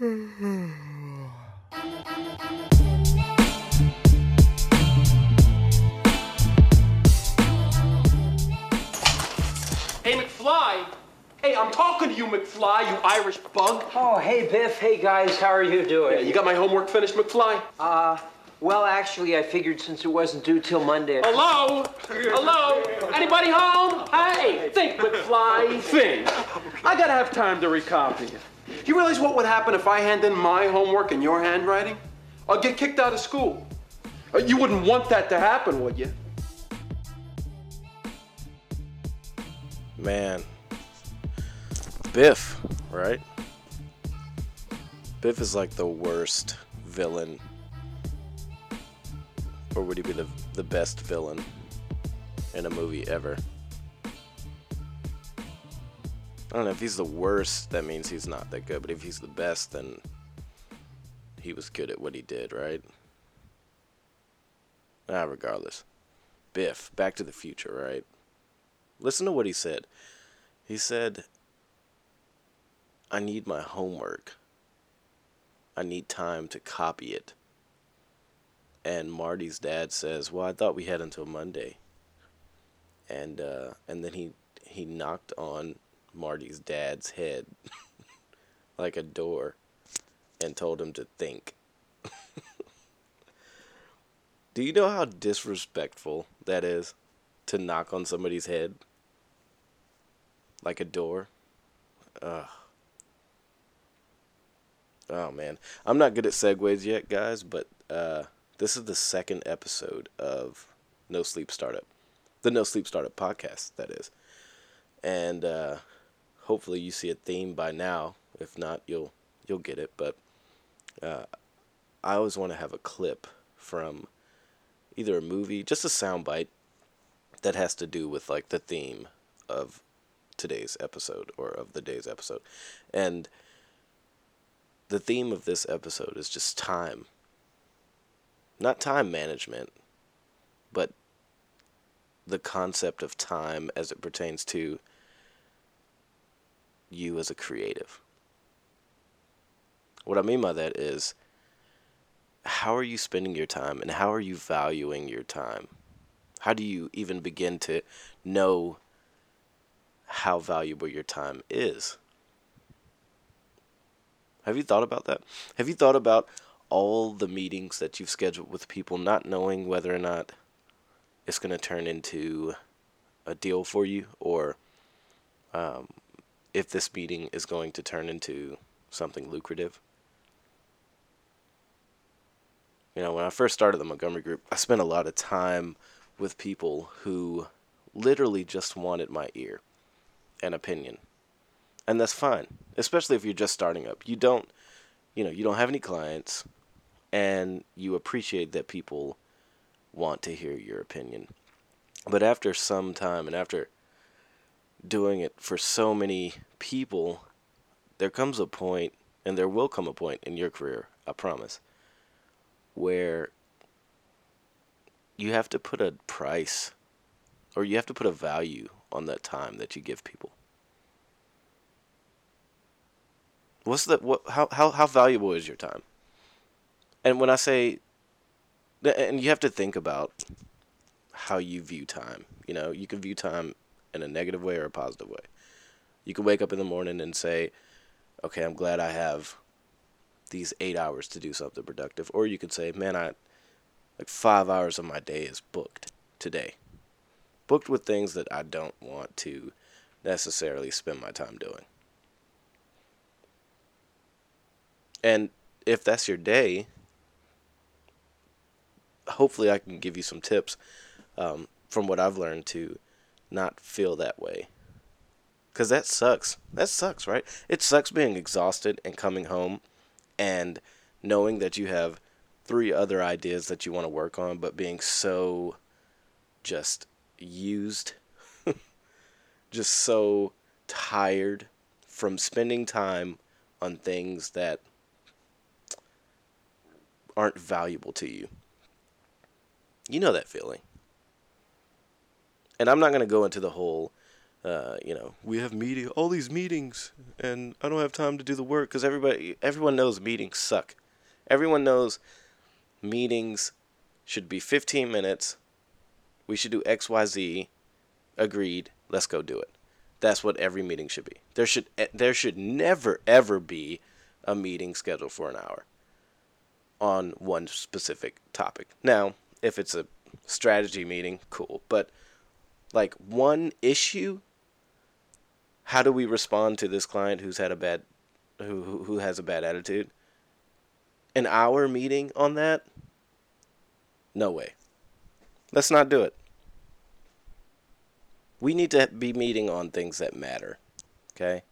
Hey, McFly! Hey, I'm talking to you, McFly, you Irish bug. Oh, hey, Biff. Hey, guys. How are you doing? Yeah, you got my homework finished, McFly? Uh, well, actually, I figured since it wasn't due till Monday. Hello? Hello? Anybody home? Hey, think, McFly, think. I gotta have time to recopy it. You realize what would happen if I hand in my homework in your handwriting? I'll get kicked out of school. Uh, You wouldn't want that to happen, would you? Man. Biff, right? Biff is like the worst villain. Or would he be the, the best villain in a movie ever? I don't know if he's the worst, that means he's not that good. But if he's the best, then he was good at what he did, right? Ah, regardless. Biff, Back to the Future, right? Listen to what he said. He said, I need my homework. I need time to copy it. And Marty's dad says, Well, I thought we had until Monday. And uh, and then he he knocked on Marty's dad's head like a door and told him to think. Do you know how disrespectful that is to knock on somebody's head? Like a door? Ugh. Oh man. I'm not good at segues yet, guys, but uh, this is the second episode of No Sleep Startup. The No Sleep Startup podcast, that is. And uh, hopefully you see a theme by now. If not, you'll you'll get it. But uh, I always want to have a clip from either a movie, just a soundbite that has to do with like the theme of today's episode or of the day's episode. And the theme of this episode is just time. Not time management, but the concept of time as it pertains to you as a creative. What I mean by that is how are you spending your time and how are you valuing your time? How do you even begin to know how valuable your time is? Have you thought about that? Have you thought about all the meetings that you've scheduled with people not knowing whether or not it's going to turn into a deal for you or um, if this meeting is going to turn into something lucrative? You know, when I first started the Montgomery Group, I spent a lot of time with people who literally just wanted my ear and opinion. And that's fine, especially if you're just starting up. You don't, you know, you don't have any clients and you appreciate that people want to hear your opinion. But after some time and after doing it for so many people, there comes a point, and there will come a point in your career, I promise, where you have to put a price or you have to put a value on that time that you give people. What's the what how how how valuable is your time? And when I say and you have to think about how you view time. You know, you can view time in a negative way or a positive way. You can wake up in the morning and say, "Okay, I'm glad I have these 8 hours to do something productive." Or you could say, "Man, I like 5 hours of my day is booked today." Booked with things that I don't want to necessarily spend my time doing. And if that's your day, hopefully I can give you some tips um, from what I've learned to not feel that way. Because that sucks. That sucks, right? It sucks being exhausted and coming home and knowing that you have three other ideas that you want to work on, but being so just used, just so tired from spending time on things that aren't valuable to you. You know that feeling. And I'm not going to go into the whole uh, you know, we have meeting, all these meetings, and I don't have time to do the work because everybody, everyone knows meetings suck. Everyone knows meetings should be 15 minutes. We should do X, Y, Z. Agreed. Let's go do it. That's what every meeting should be. There should eh, there should never ever be a meeting scheduled for an hour on one specific topic. Now, if it's a strategy meeting, cool. But like one issue, how do we respond to this client who's had a bad who who, has a bad attitude? An hour meeting on that? No way. Let's not do it. We need to be meeting on things that matter. Okay?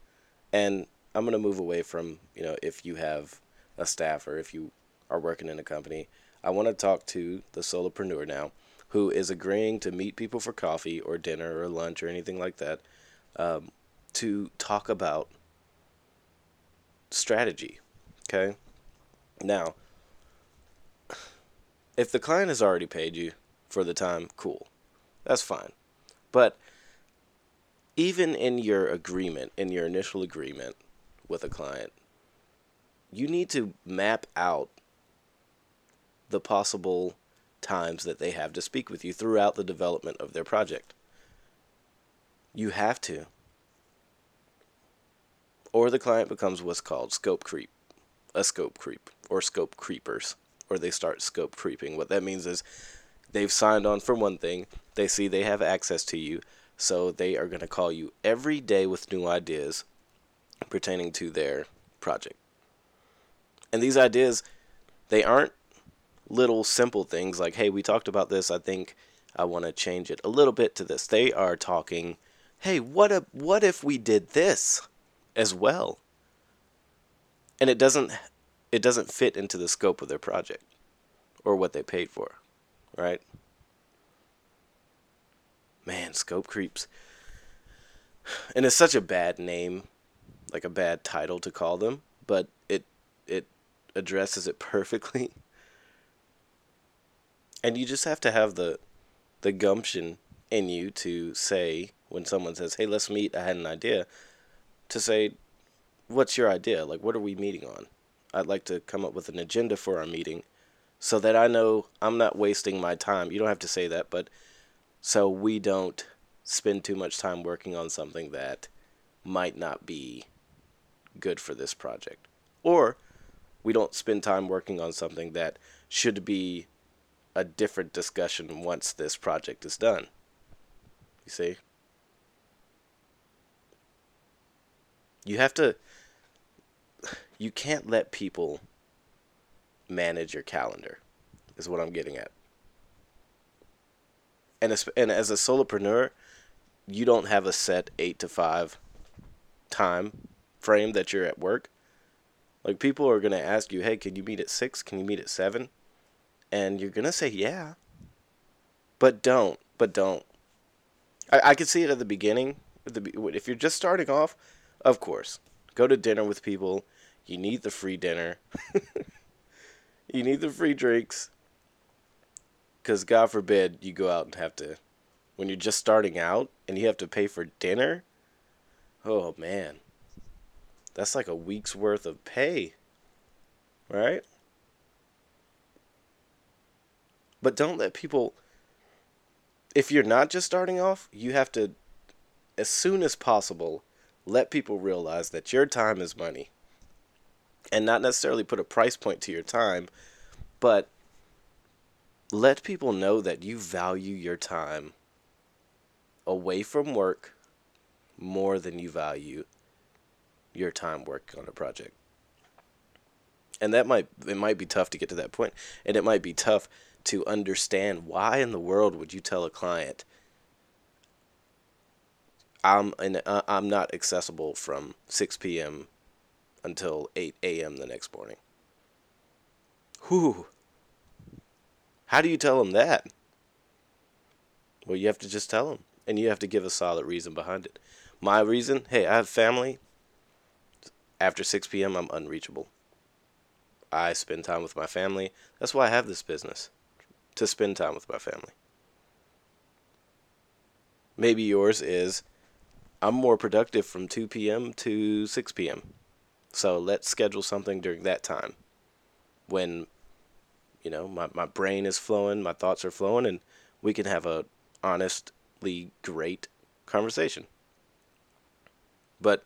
And I'm going to move away from, you know, if you have a staff or if you are working in a company. I want to talk to the solopreneur now who is agreeing to meet people for coffee or dinner or lunch or anything like that um, to talk about strategy. Okay? Now, if the client has already paid you for the time, cool. That's fine. But even in your agreement, in your initial agreement with a client, you need to map out the possible times that they have to speak with you throughout the development of their project. You have to. Or the client becomes what's called scope creep, a scope creep, or scope creepers, or they start scope creeping. What that means is they've signed on for one thing, they see they have access to you, so they are going to call you every day with new ideas pertaining to their project. And these ideas, they aren't little simple things like, hey, we talked about this. I think I want to change it a little bit to this. They are talking, hey, what a, what if we did this as well? And it doesn't it doesn't fit into the scope of their project or what they paid for, right? Man, scope creeps. And it's such a bad name, like a bad title to call them, but it it addresses it perfectly and you just have to have the the gumption in you to say when someone says, "Hey, let's meet. I had an idea." To say, "What's your idea? Like, what are we meeting on?" I'd like to come up with an agenda for our meeting, so that I know I'm not wasting my time. You don't have to say that, but so we don't spend too much time working on something that might not be good for this project, or we don't spend time working on something that should be a different discussion once this project is done. You see? You have to you can't let people manage your calendar is what I'm getting at. And as, and as a solopreneur, you don't have a set 8 to 5 time frame that you're at work. Like people are going to ask you, "Hey, can you meet at 6? Can you meet at 7?" And you're gonna say yeah. But don't but don't. I, I could see it at the beginning if you're just starting off of course. Go to dinner with people. You need the free dinner. You need the free drinks. Because god forbid you go out and have to when you're just starting out and you have to pay for dinner? Oh man. That's like a week's worth of pay right but don't let people if you're not just starting off, you have to as soon as possible let people realize that your time is money. And not necessarily put a price point to your time, but let people know that you value your time away from work more than you value your time working on a project. And that might it might be tough to get to that point, and it might be tough to understand why in the world would you tell a client I'm in, uh, I'm not accessible from 6 p.m. until 8 a.m. the next morning. Whew. How do you tell them that? Well, you have to just tell them, and you have to give a solid reason behind it. My reason, hey, I have family. After 6 p.m., I'm unreachable. I spend time with my family. That's why I have this business to spend time with my family. Maybe yours is I'm more productive from 2 p.m. to 6 p.m. So let's schedule something during that time when you know my, my brain is flowing, my thoughts are flowing, and we can have a honestly great conversation. But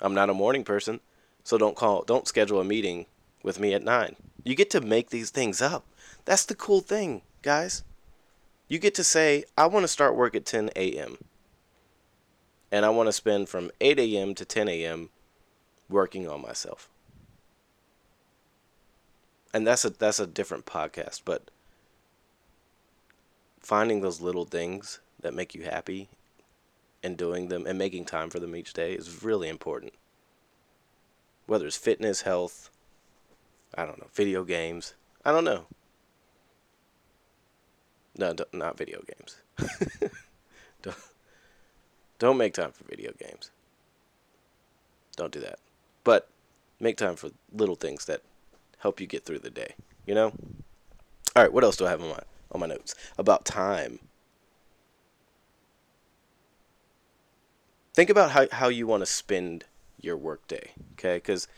I'm not a morning person, so don't call don't schedule a meeting with me at 9. You get to make these things up. That's the cool thing, guys. You get to say, I want to start work at 10 a.m. And I want to spend from 8 a.m. to 10 a.m. working on myself. And that's a that's a different podcast, but finding those little things that make you happy and doing them and making time for them each day is really important. Whether it's fitness, health, I don't know, video games, I don't know. No, not video games. don't, don't make time for video games. Don't do that. But make time for little things that help you get through the day, you know? All right, what else do I have on my on my notes about time? Think about how how you want to spend your workday, okay? Cuz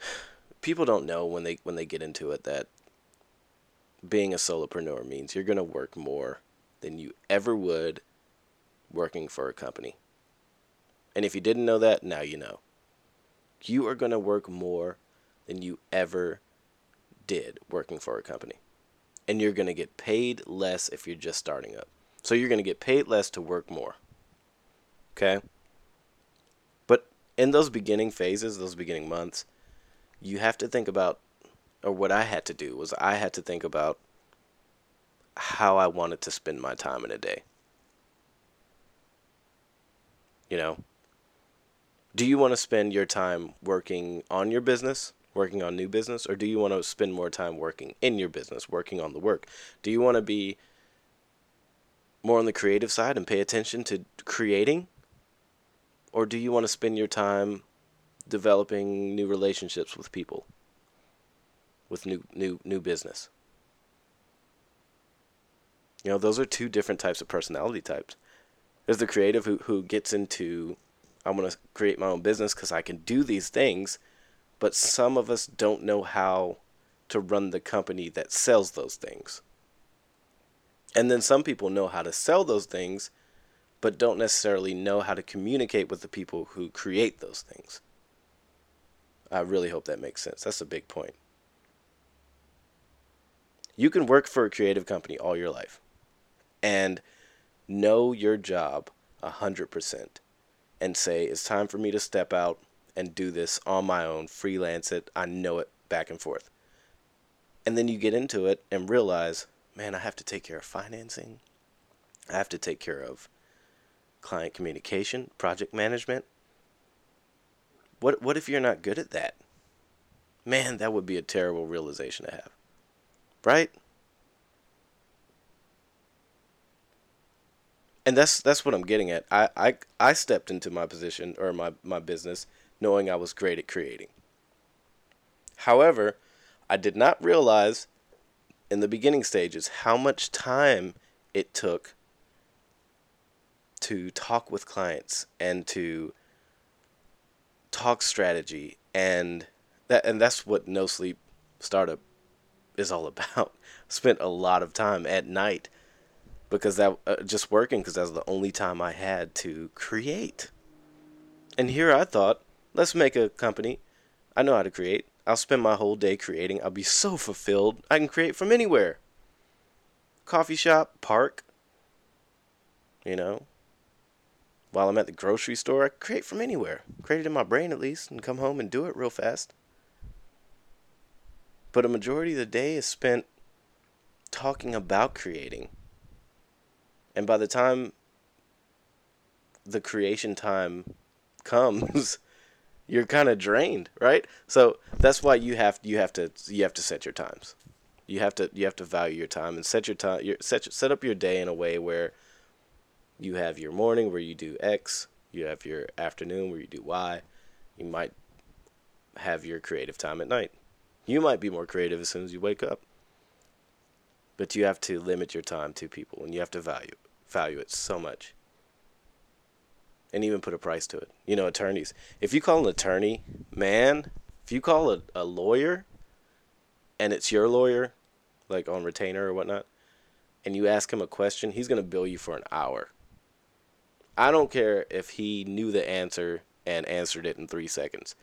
people don't know when they when they get into it that being a solopreneur means you're going to work more than you ever would working for a company. And if you didn't know that, now you know. You are going to work more than you ever did working for a company. And you're going to get paid less if you're just starting up. So you're going to get paid less to work more. Okay? But in those beginning phases, those beginning months, you have to think about or what I had to do was I had to think about how I wanted to spend my time in a day. You know, do you want to spend your time working on your business, working on new business, or do you want to spend more time working in your business, working on the work? Do you want to be more on the creative side and pay attention to creating? Or do you want to spend your time developing new relationships with people? With new new new business. You know, those are two different types of personality types. There's the creative who who gets into I'm going to create my own business cuz I can do these things, but some of us don't know how to run the company that sells those things. And then some people know how to sell those things, but don't necessarily know how to communicate with the people who create those things. I really hope that makes sense. That's a big point. You can work for a creative company all your life and know your job 100% and say, it's time for me to step out and do this on my own, freelance it. I know it back and forth. And then you get into it and realize, man, I have to take care of financing. I have to take care of client communication, project management. What what if you're not good at that? Man, that would be a terrible realization to have. Right? And that's that's what I'm getting at. I, I I stepped into my position or my, my business knowing I was great at creating. However, I did not realize in the beginning stages how much time it took to talk with clients and to talk strategy and that and that's what no sleep startup is all about. Spent a lot of time at night because that uh, just working because that was the only time I had to create. And here I thought, let's make a company. I know how to create. I'll spend my whole day creating. I'll be so fulfilled. I can create from anywhere. Coffee shop, park. You know. While I'm at the grocery store, I create from anywhere. Create it in my brain at least and come home and do it real fast but a majority of the day is spent talking about creating. And by the time the creation time comes, you're kind of drained, right? So that's why you have you have to you have to set your times. You have to you have to value your time and set your time your set set up your day in a way where you have your morning where you do X, you have your afternoon where you do Y. You might have your creative time at night. You might be more creative as soon as you wake up. But you have to limit your time to people and you have to value value it so much. and even put a price to it. You know, attorneys. If you call an attorney, man, if you call a, a lawyer and it's your lawyer, like on retainer or whatnot, and you ask him a question, he's to bill you for an hour. I don't care if he knew the answer and answered it in three seconds.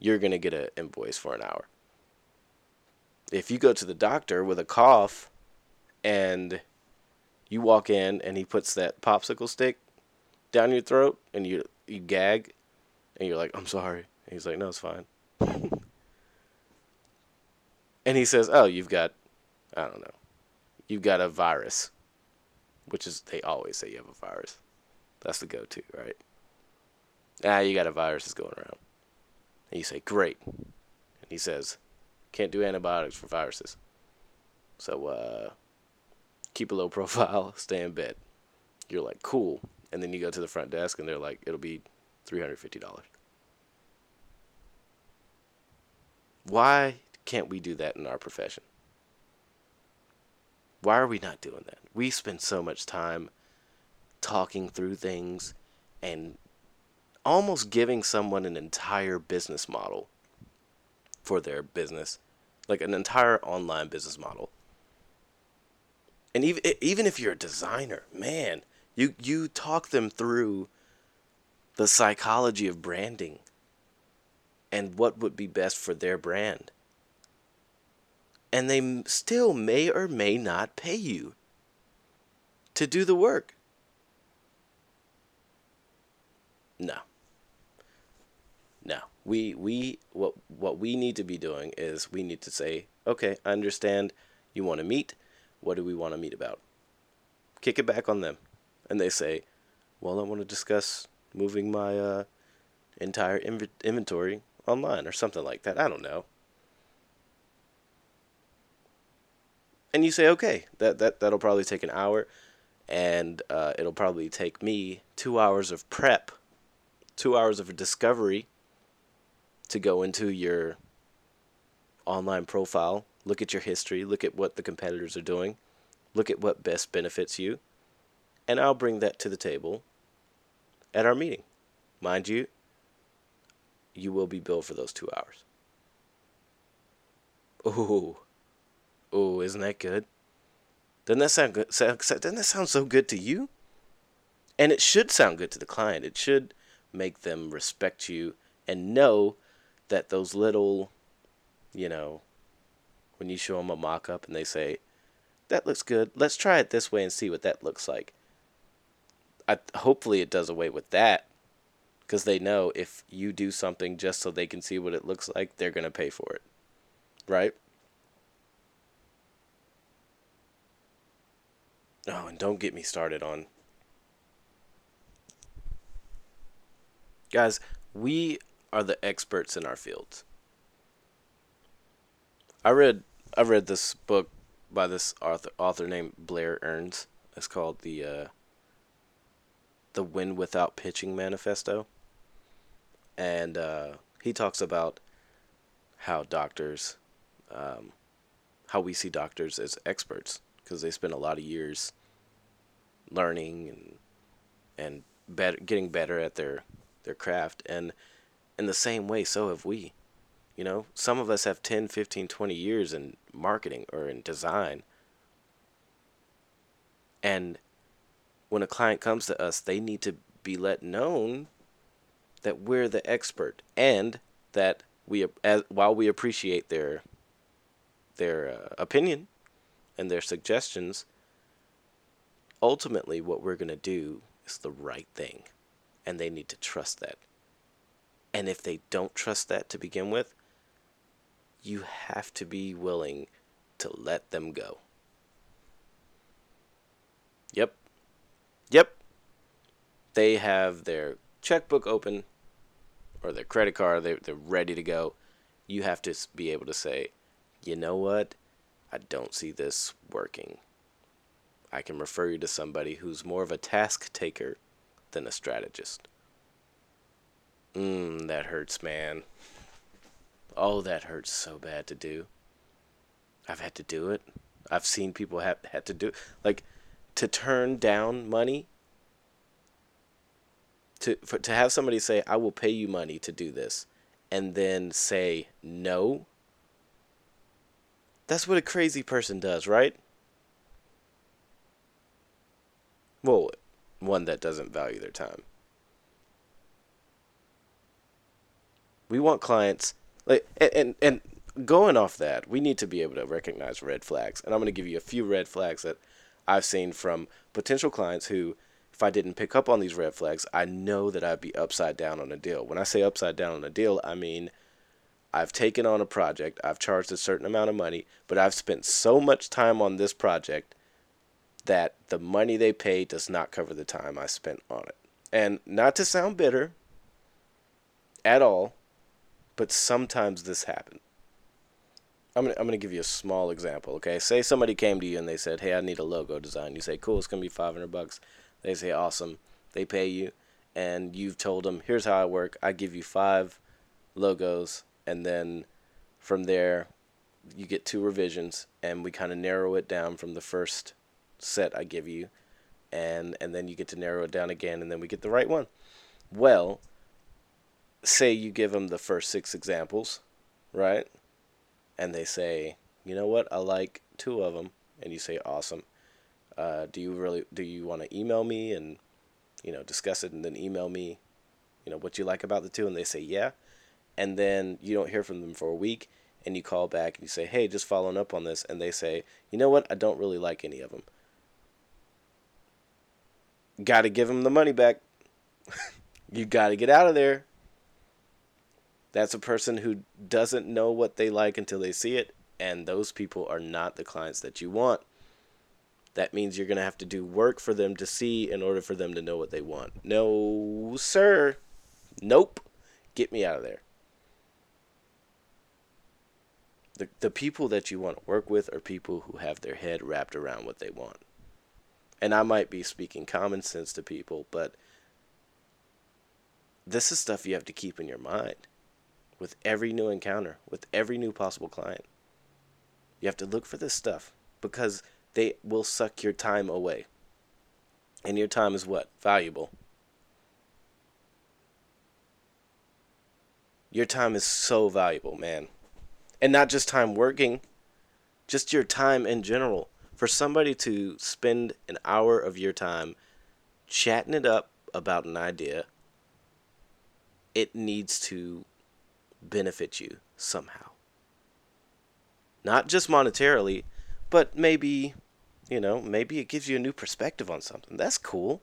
You're to get an invoice for an hour. If you go to the doctor with a cough and you walk in and he puts that popsicle stick down your throat and you you gag and you're like, I'm sorry. And he's like, No, it's fine. and he says, Oh, you've got I don't know. You've got a virus. Which is they always say you have a virus. That's the go to, right? Ah, you got a virus that's going around. And you say, Great. And he says, Can't do antibiotics for viruses. So uh keep a low profile, stay in bed. You're like, cool. And then you go to the front desk and they're like, it'll be $350. Why can't we do that in our profession? Why are we not doing that? We spend so much time talking through things and almost giving someone an entire business model for their business, like an entire online business model. And even even if you're a designer, man, you you talk them through the psychology of branding and what would be best for their brand. And they still may or may not pay you to do the work. No. We we what what we need to be doing is we need to say, "Okay, I understand you want to meet. What do we want to meet about?" Kick it back on them. And they say, "Well, I want to discuss moving my uh, entire inv- inventory online or something like that. I don't know." And you say, "Okay, that that that'll probably take an hour." and uh, it'll probably take me two hours of prep, two hours of discovery to go into your online profile, look at your history, look at what the competitors are doing, look at what best benefits you, and I'll bring that to the table at our meeting. Mind you, you will be billed for those two hours. Ooh, ooh, isn't that good? Doesn't that sound good? Doesn't that sound so good to you? And it should sound good to the client. It should make them respect you and know that those little, you know, when you show them a mock up and they say, that looks good, let's try it this way and see what that looks like. I, hopefully, it does away with that because they know if you do something just so they can see what it looks like, they're going to pay for it. Right? Oh, and don't get me started on. Guys, we are the experts in our fields. I read I read this book by this author author named Blair Enns. It's called the uh, the Win Without Pitching Manifesto, and uh, he talks about how doctors, um, how we see doctors as experts because they spend a lot of years learning and and better getting better at their their craft and in the same way so have we. You know some of us have 10 15 20 years in marketing or in design. And when a client comes to us they need to be let known that we're the expert and that we as, while we appreciate their their uh, opinion and their suggestions ultimately what we're going to do is the right thing. And they need to trust that and if they don't trust that to begin with you have to be willing to let them go. Yep. Yep. They have their checkbook open or their credit card. They, they're ready to go. You have to be able to say you know what? I don't see this working. I can refer you to somebody who's more of a task taker than a strategist. Mmm, that hurts, man. Oh, that hurts so bad to do. I've had to do it. I've seen people have had to do like to turn down money. to for, to have somebody say I will pay you money to do this and then say no that's what a crazy person does, right? Well, one that doesn't value their time. We want clients like and, and and going off that, we need to be able to recognize red flags. And I'm going to give you a few red flags that I've seen from potential clients who if I didn't pick up on these red flags, I know that I'd be upside down on a deal. When I say upside down on a deal, I mean I've taken on a project, I've charged a certain amount of money, but I've spent so much time on this project that the money they pay does not cover the time I spent on it. And not to sound bitter at all, but sometimes this happens. I'm gonna, I'm gonna give you a small example, okay? Say somebody came to you and they said, "Hey, I need a logo design." You say, "Cool, it's gonna be 500 bucks." They say, "Awesome." They pay you, and you've told them, "Here's how I work. I give you five logos, and then from there, you get two revisions, and we kind of narrow it down from the first set I give you, and and then you get to narrow it down again, and then we get the right one." Well, say you give them the first six examples, right? And they say, you know what, I like two of them, and you say, awesome. Uh, do you really do you want to email me and you know discuss it and then email me, you know what you like about the two, and they say yeah, and then you don't hear from them for a week, and you call back and you say, hey, just following up on this, and they say, you know what, I don't really like any of them. Got to give them the money back. you got to get out of there. That's a person who doesn't know what they like until they see it, and those people are not the clients that you want. That means you're going to have to do work for them to see in order for them to know what they want. No, sir. Nope. Get me out of there. The, the people that you want to work with are people who have their head wrapped around what they want. And I might be speaking common sense to people, but this is stuff you have to keep in your mind with every new encounter, with every new possible client. You have to look for this stuff because they will suck your time away. And your time is what? Valuable. Your time is so valuable, man. And not just time working, just your time in general. For somebody to spend an hour of your time chatting it up about an idea, it needs to benefit you somehow. Not just monetarily, but maybe, you know, maybe it gives you a new perspective on something. That's cool.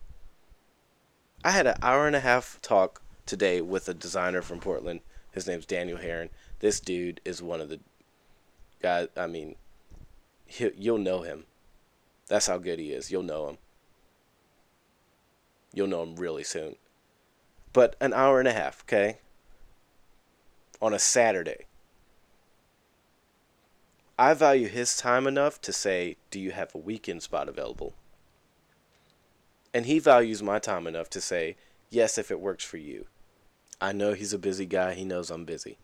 I had an hour and a half talk today with a designer from Portland. His name's Daniel Heron. This dude is one of the guys, I mean, he, you'll know him. That's how good he is. You'll know him. You'll know him really soon. But an hour and a half, okay? On a Saturday. I value his time enough to say, Do you have a weekend spot available? And he values my time enough to say, Yes, if it works for you. I know he's a busy guy, he knows I'm busy.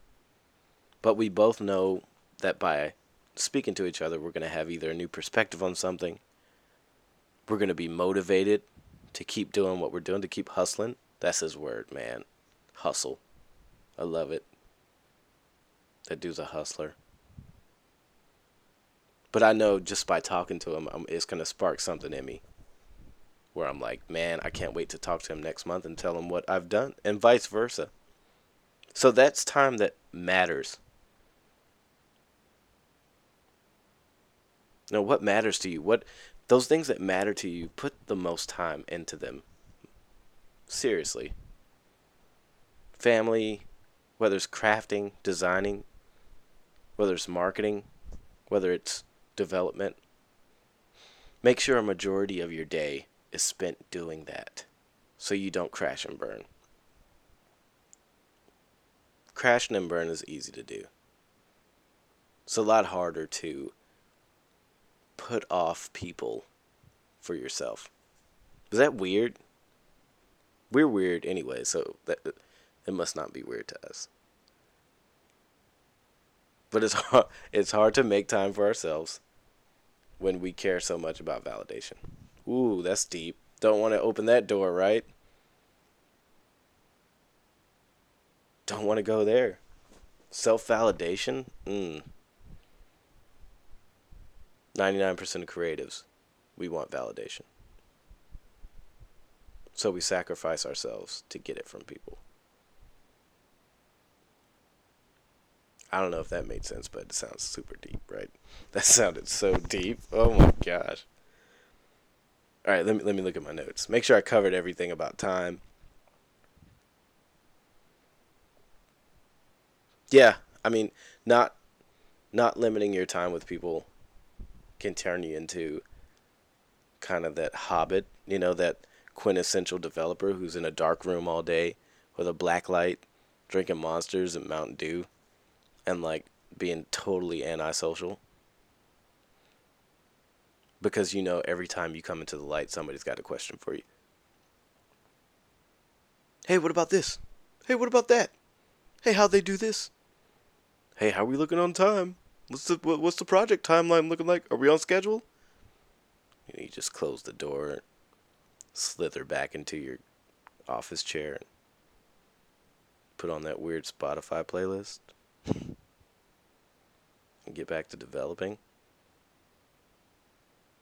But we both know that by speaking to each other, we're going to have either a new perspective on something, we're going to be motivated to keep doing what we're doing, to keep hustling. That's his word, man. Hustle. I love it. That dude's a hustler. But I know just by talking to him, I'm, it's going to spark something in me where I'm like, man, I can't wait to talk to him next month and tell him what I've done, and vice versa. So that's time that matters. Now, what matters to you? What those things that matter to you, put the most time into them. Seriously. Family, whether it's crafting, designing, whether it's marketing, whether it's development. Make sure a majority of your day is spent doing that so you don't crash and burn. Crashing and burn is easy to do. It's a lot harder to put off people for yourself. Is that weird? We're weird anyway, so that it must not be weird to us but it's hard, it's hard to make time for ourselves when we care so much about validation. Ooh, that's deep. Don't want to open that door, right? don't want to go there. Self validation? Mm. 99% of creatives, we want validation. So we sacrifice ourselves to get it from people. I don't know if that made sense, but it sounds super deep, right? That sounded so deep. Oh my gosh. All right, let me let me look at my notes. Make sure I covered everything about time. Yeah, I mean, not not limiting your time with people can turn you into kind of that hobbit, you know, that quintessential developer who's in a dark room all day with a black light, drinking monsters and Mountain Dew and like being totally antisocial. Because you know every time you come into the light somebody's got a question for you. Hey, what about this? Hey, what about that? Hey, how'd they do this? Hey, how are we looking on time? What's the what's the project timeline looking like? Are we on schedule? You, know, you just close the door, slither back into your office chair, and put on that weird Spotify playlist, get back to developing.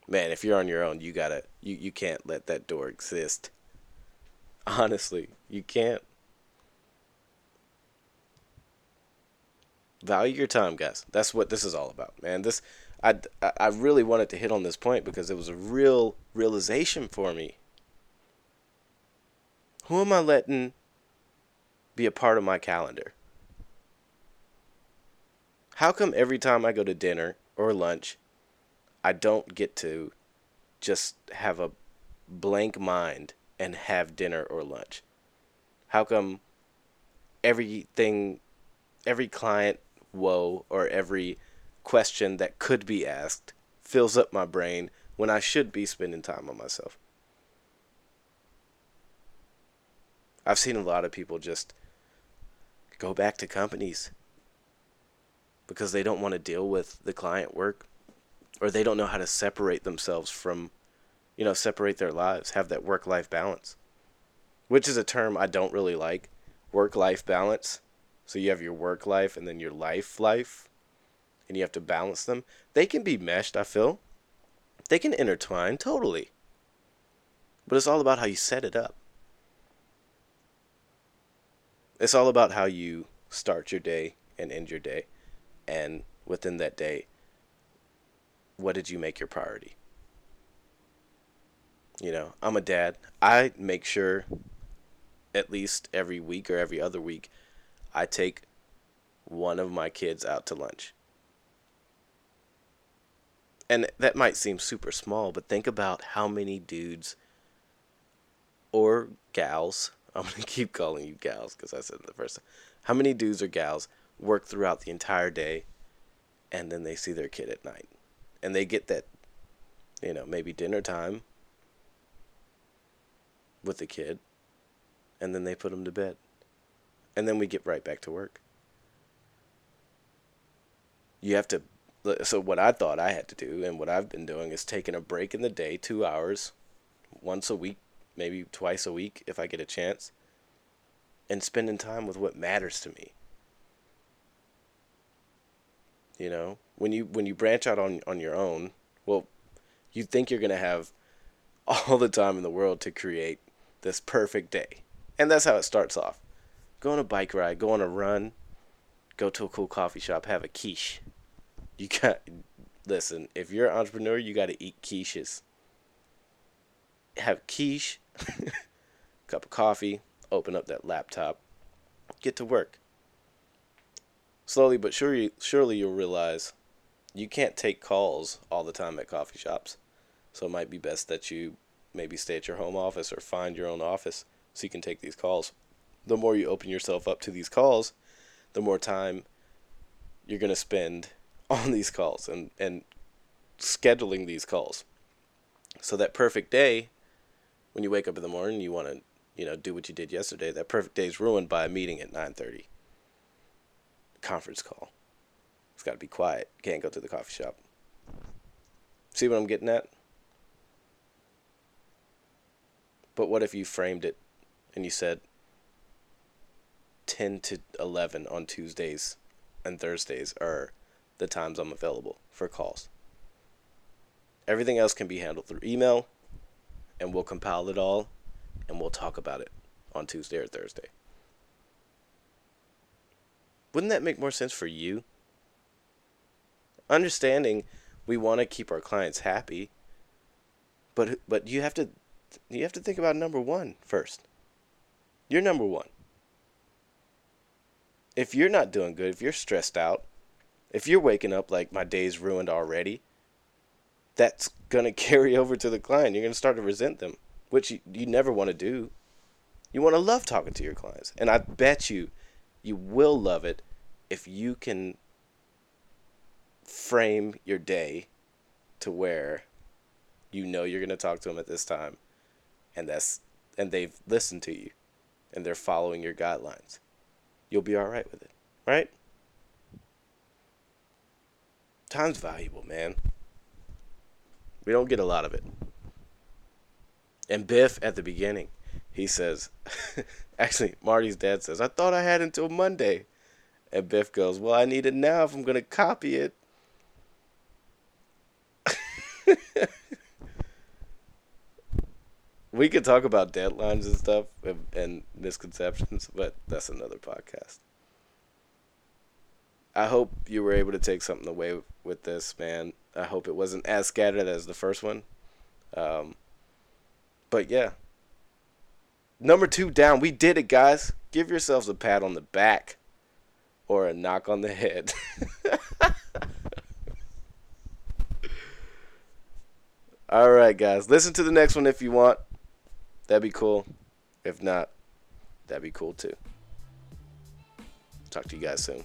Man, if you're on your own, you gotta you, you can't let that door exist. Honestly, you can't. value your time guys that's what this is all about man this I, I really wanted to hit on this point because it was a real realization for me who am i letting be a part of my calendar how come every time i go to dinner or lunch i don't get to just have a blank mind and have dinner or lunch how come everything every client woe or every question that could be asked fills up my brain when I should be spending time on myself. I've seen a lot of people just go back to companies because they don't want to deal with the client work or they don't know how to separate themselves from, you know, separate their lives, have that work life balance, which is a term I don't really like work life balance so you have your work life and then your life life, and you have to balance them. They can be meshed, I feel. They can intertwine totally. But it's all about how you set it up. It's all about how you start your day and end your day. And within that day, what did you make your priority? You know, I'm a dad. I make sure at least every week or every other week I take one of my kids out to lunch. And that might seem super small, but think about how many dudes or gals, I'm going to keep calling you gals because I said the first time. How many dudes or gals work throughout the entire day and then they see their kid at night? And they get that, you know, maybe dinner time with the kid and then they put them to bed and then we get right back to work. You have to. So, what I thought I had to do, and what I've been doing, is taking a break in the day, two hours, once a week, maybe twice a week if I get a chance, and spending time with what matters to me. You know, when you when you branch out on on your own, well, you think you're gonna have all the time in the world to create this perfect day, and that's how it starts off go on a bike ride, go on a run, go to a cool coffee shop, have a quiche. You got listen, if you're an entrepreneur, you got to eat quiches. Have quiche, cup of coffee, open up that laptop, get to work. Slowly but surely, surely you'll realize you can't take calls all the time at coffee shops. So it might be best that you maybe stay at your home office or find your own office so you can take these calls the more you open yourself up to these calls, the more time you're going to spend on these calls and, and scheduling these calls. So that perfect day, when you wake up in the morning, you want to, you know, do what you did yesterday. That perfect day is ruined by a meeting at 9:30. Conference call. It's got to be quiet. Can't go to the coffee shop. See what I'm getting at? But what if you framed it and you said, 10 to 11 on Tuesdays and Thursdays are the times I'm available for calls. Everything else can be handled through email, and we'll compile it all and we'll talk about it on Tuesday or Thursday. Wouldn't that make more sense for you? Understanding we want to keep our clients happy, but but you have to you have to think about number 1 first. You're number 1. If you're not doing good, if you're stressed out, if you're waking up like my day's ruined already, that's going to carry over to the client. You're going to start to resent them, which you, you never want to do. You want to love talking to your clients. And I bet you, you will love it if you can frame your day to where you know you're going to talk to them at this time and that's and they've listened to you and they're following your guidelines you'll be all right with it right? Time's valuable man. We don't get a lot of it. And biff at the beginning he says actually marty's dad says i thought i had until monday and biff goes well i need it now if i'm going to copy it we could talk about deadlines and stuff and, and, misconceptions, but that's another podcast. I hope you were able to take something away with this, man. I hope it wasn't as scattered as the first one. Um, but yeah. Number two down. We did it, guys. Give yourselves a pat on the back or a knock on the head. All right, guys. Listen to the next one if you want. That'd be cool. If not, that'd be cool too. Talk to you guys soon.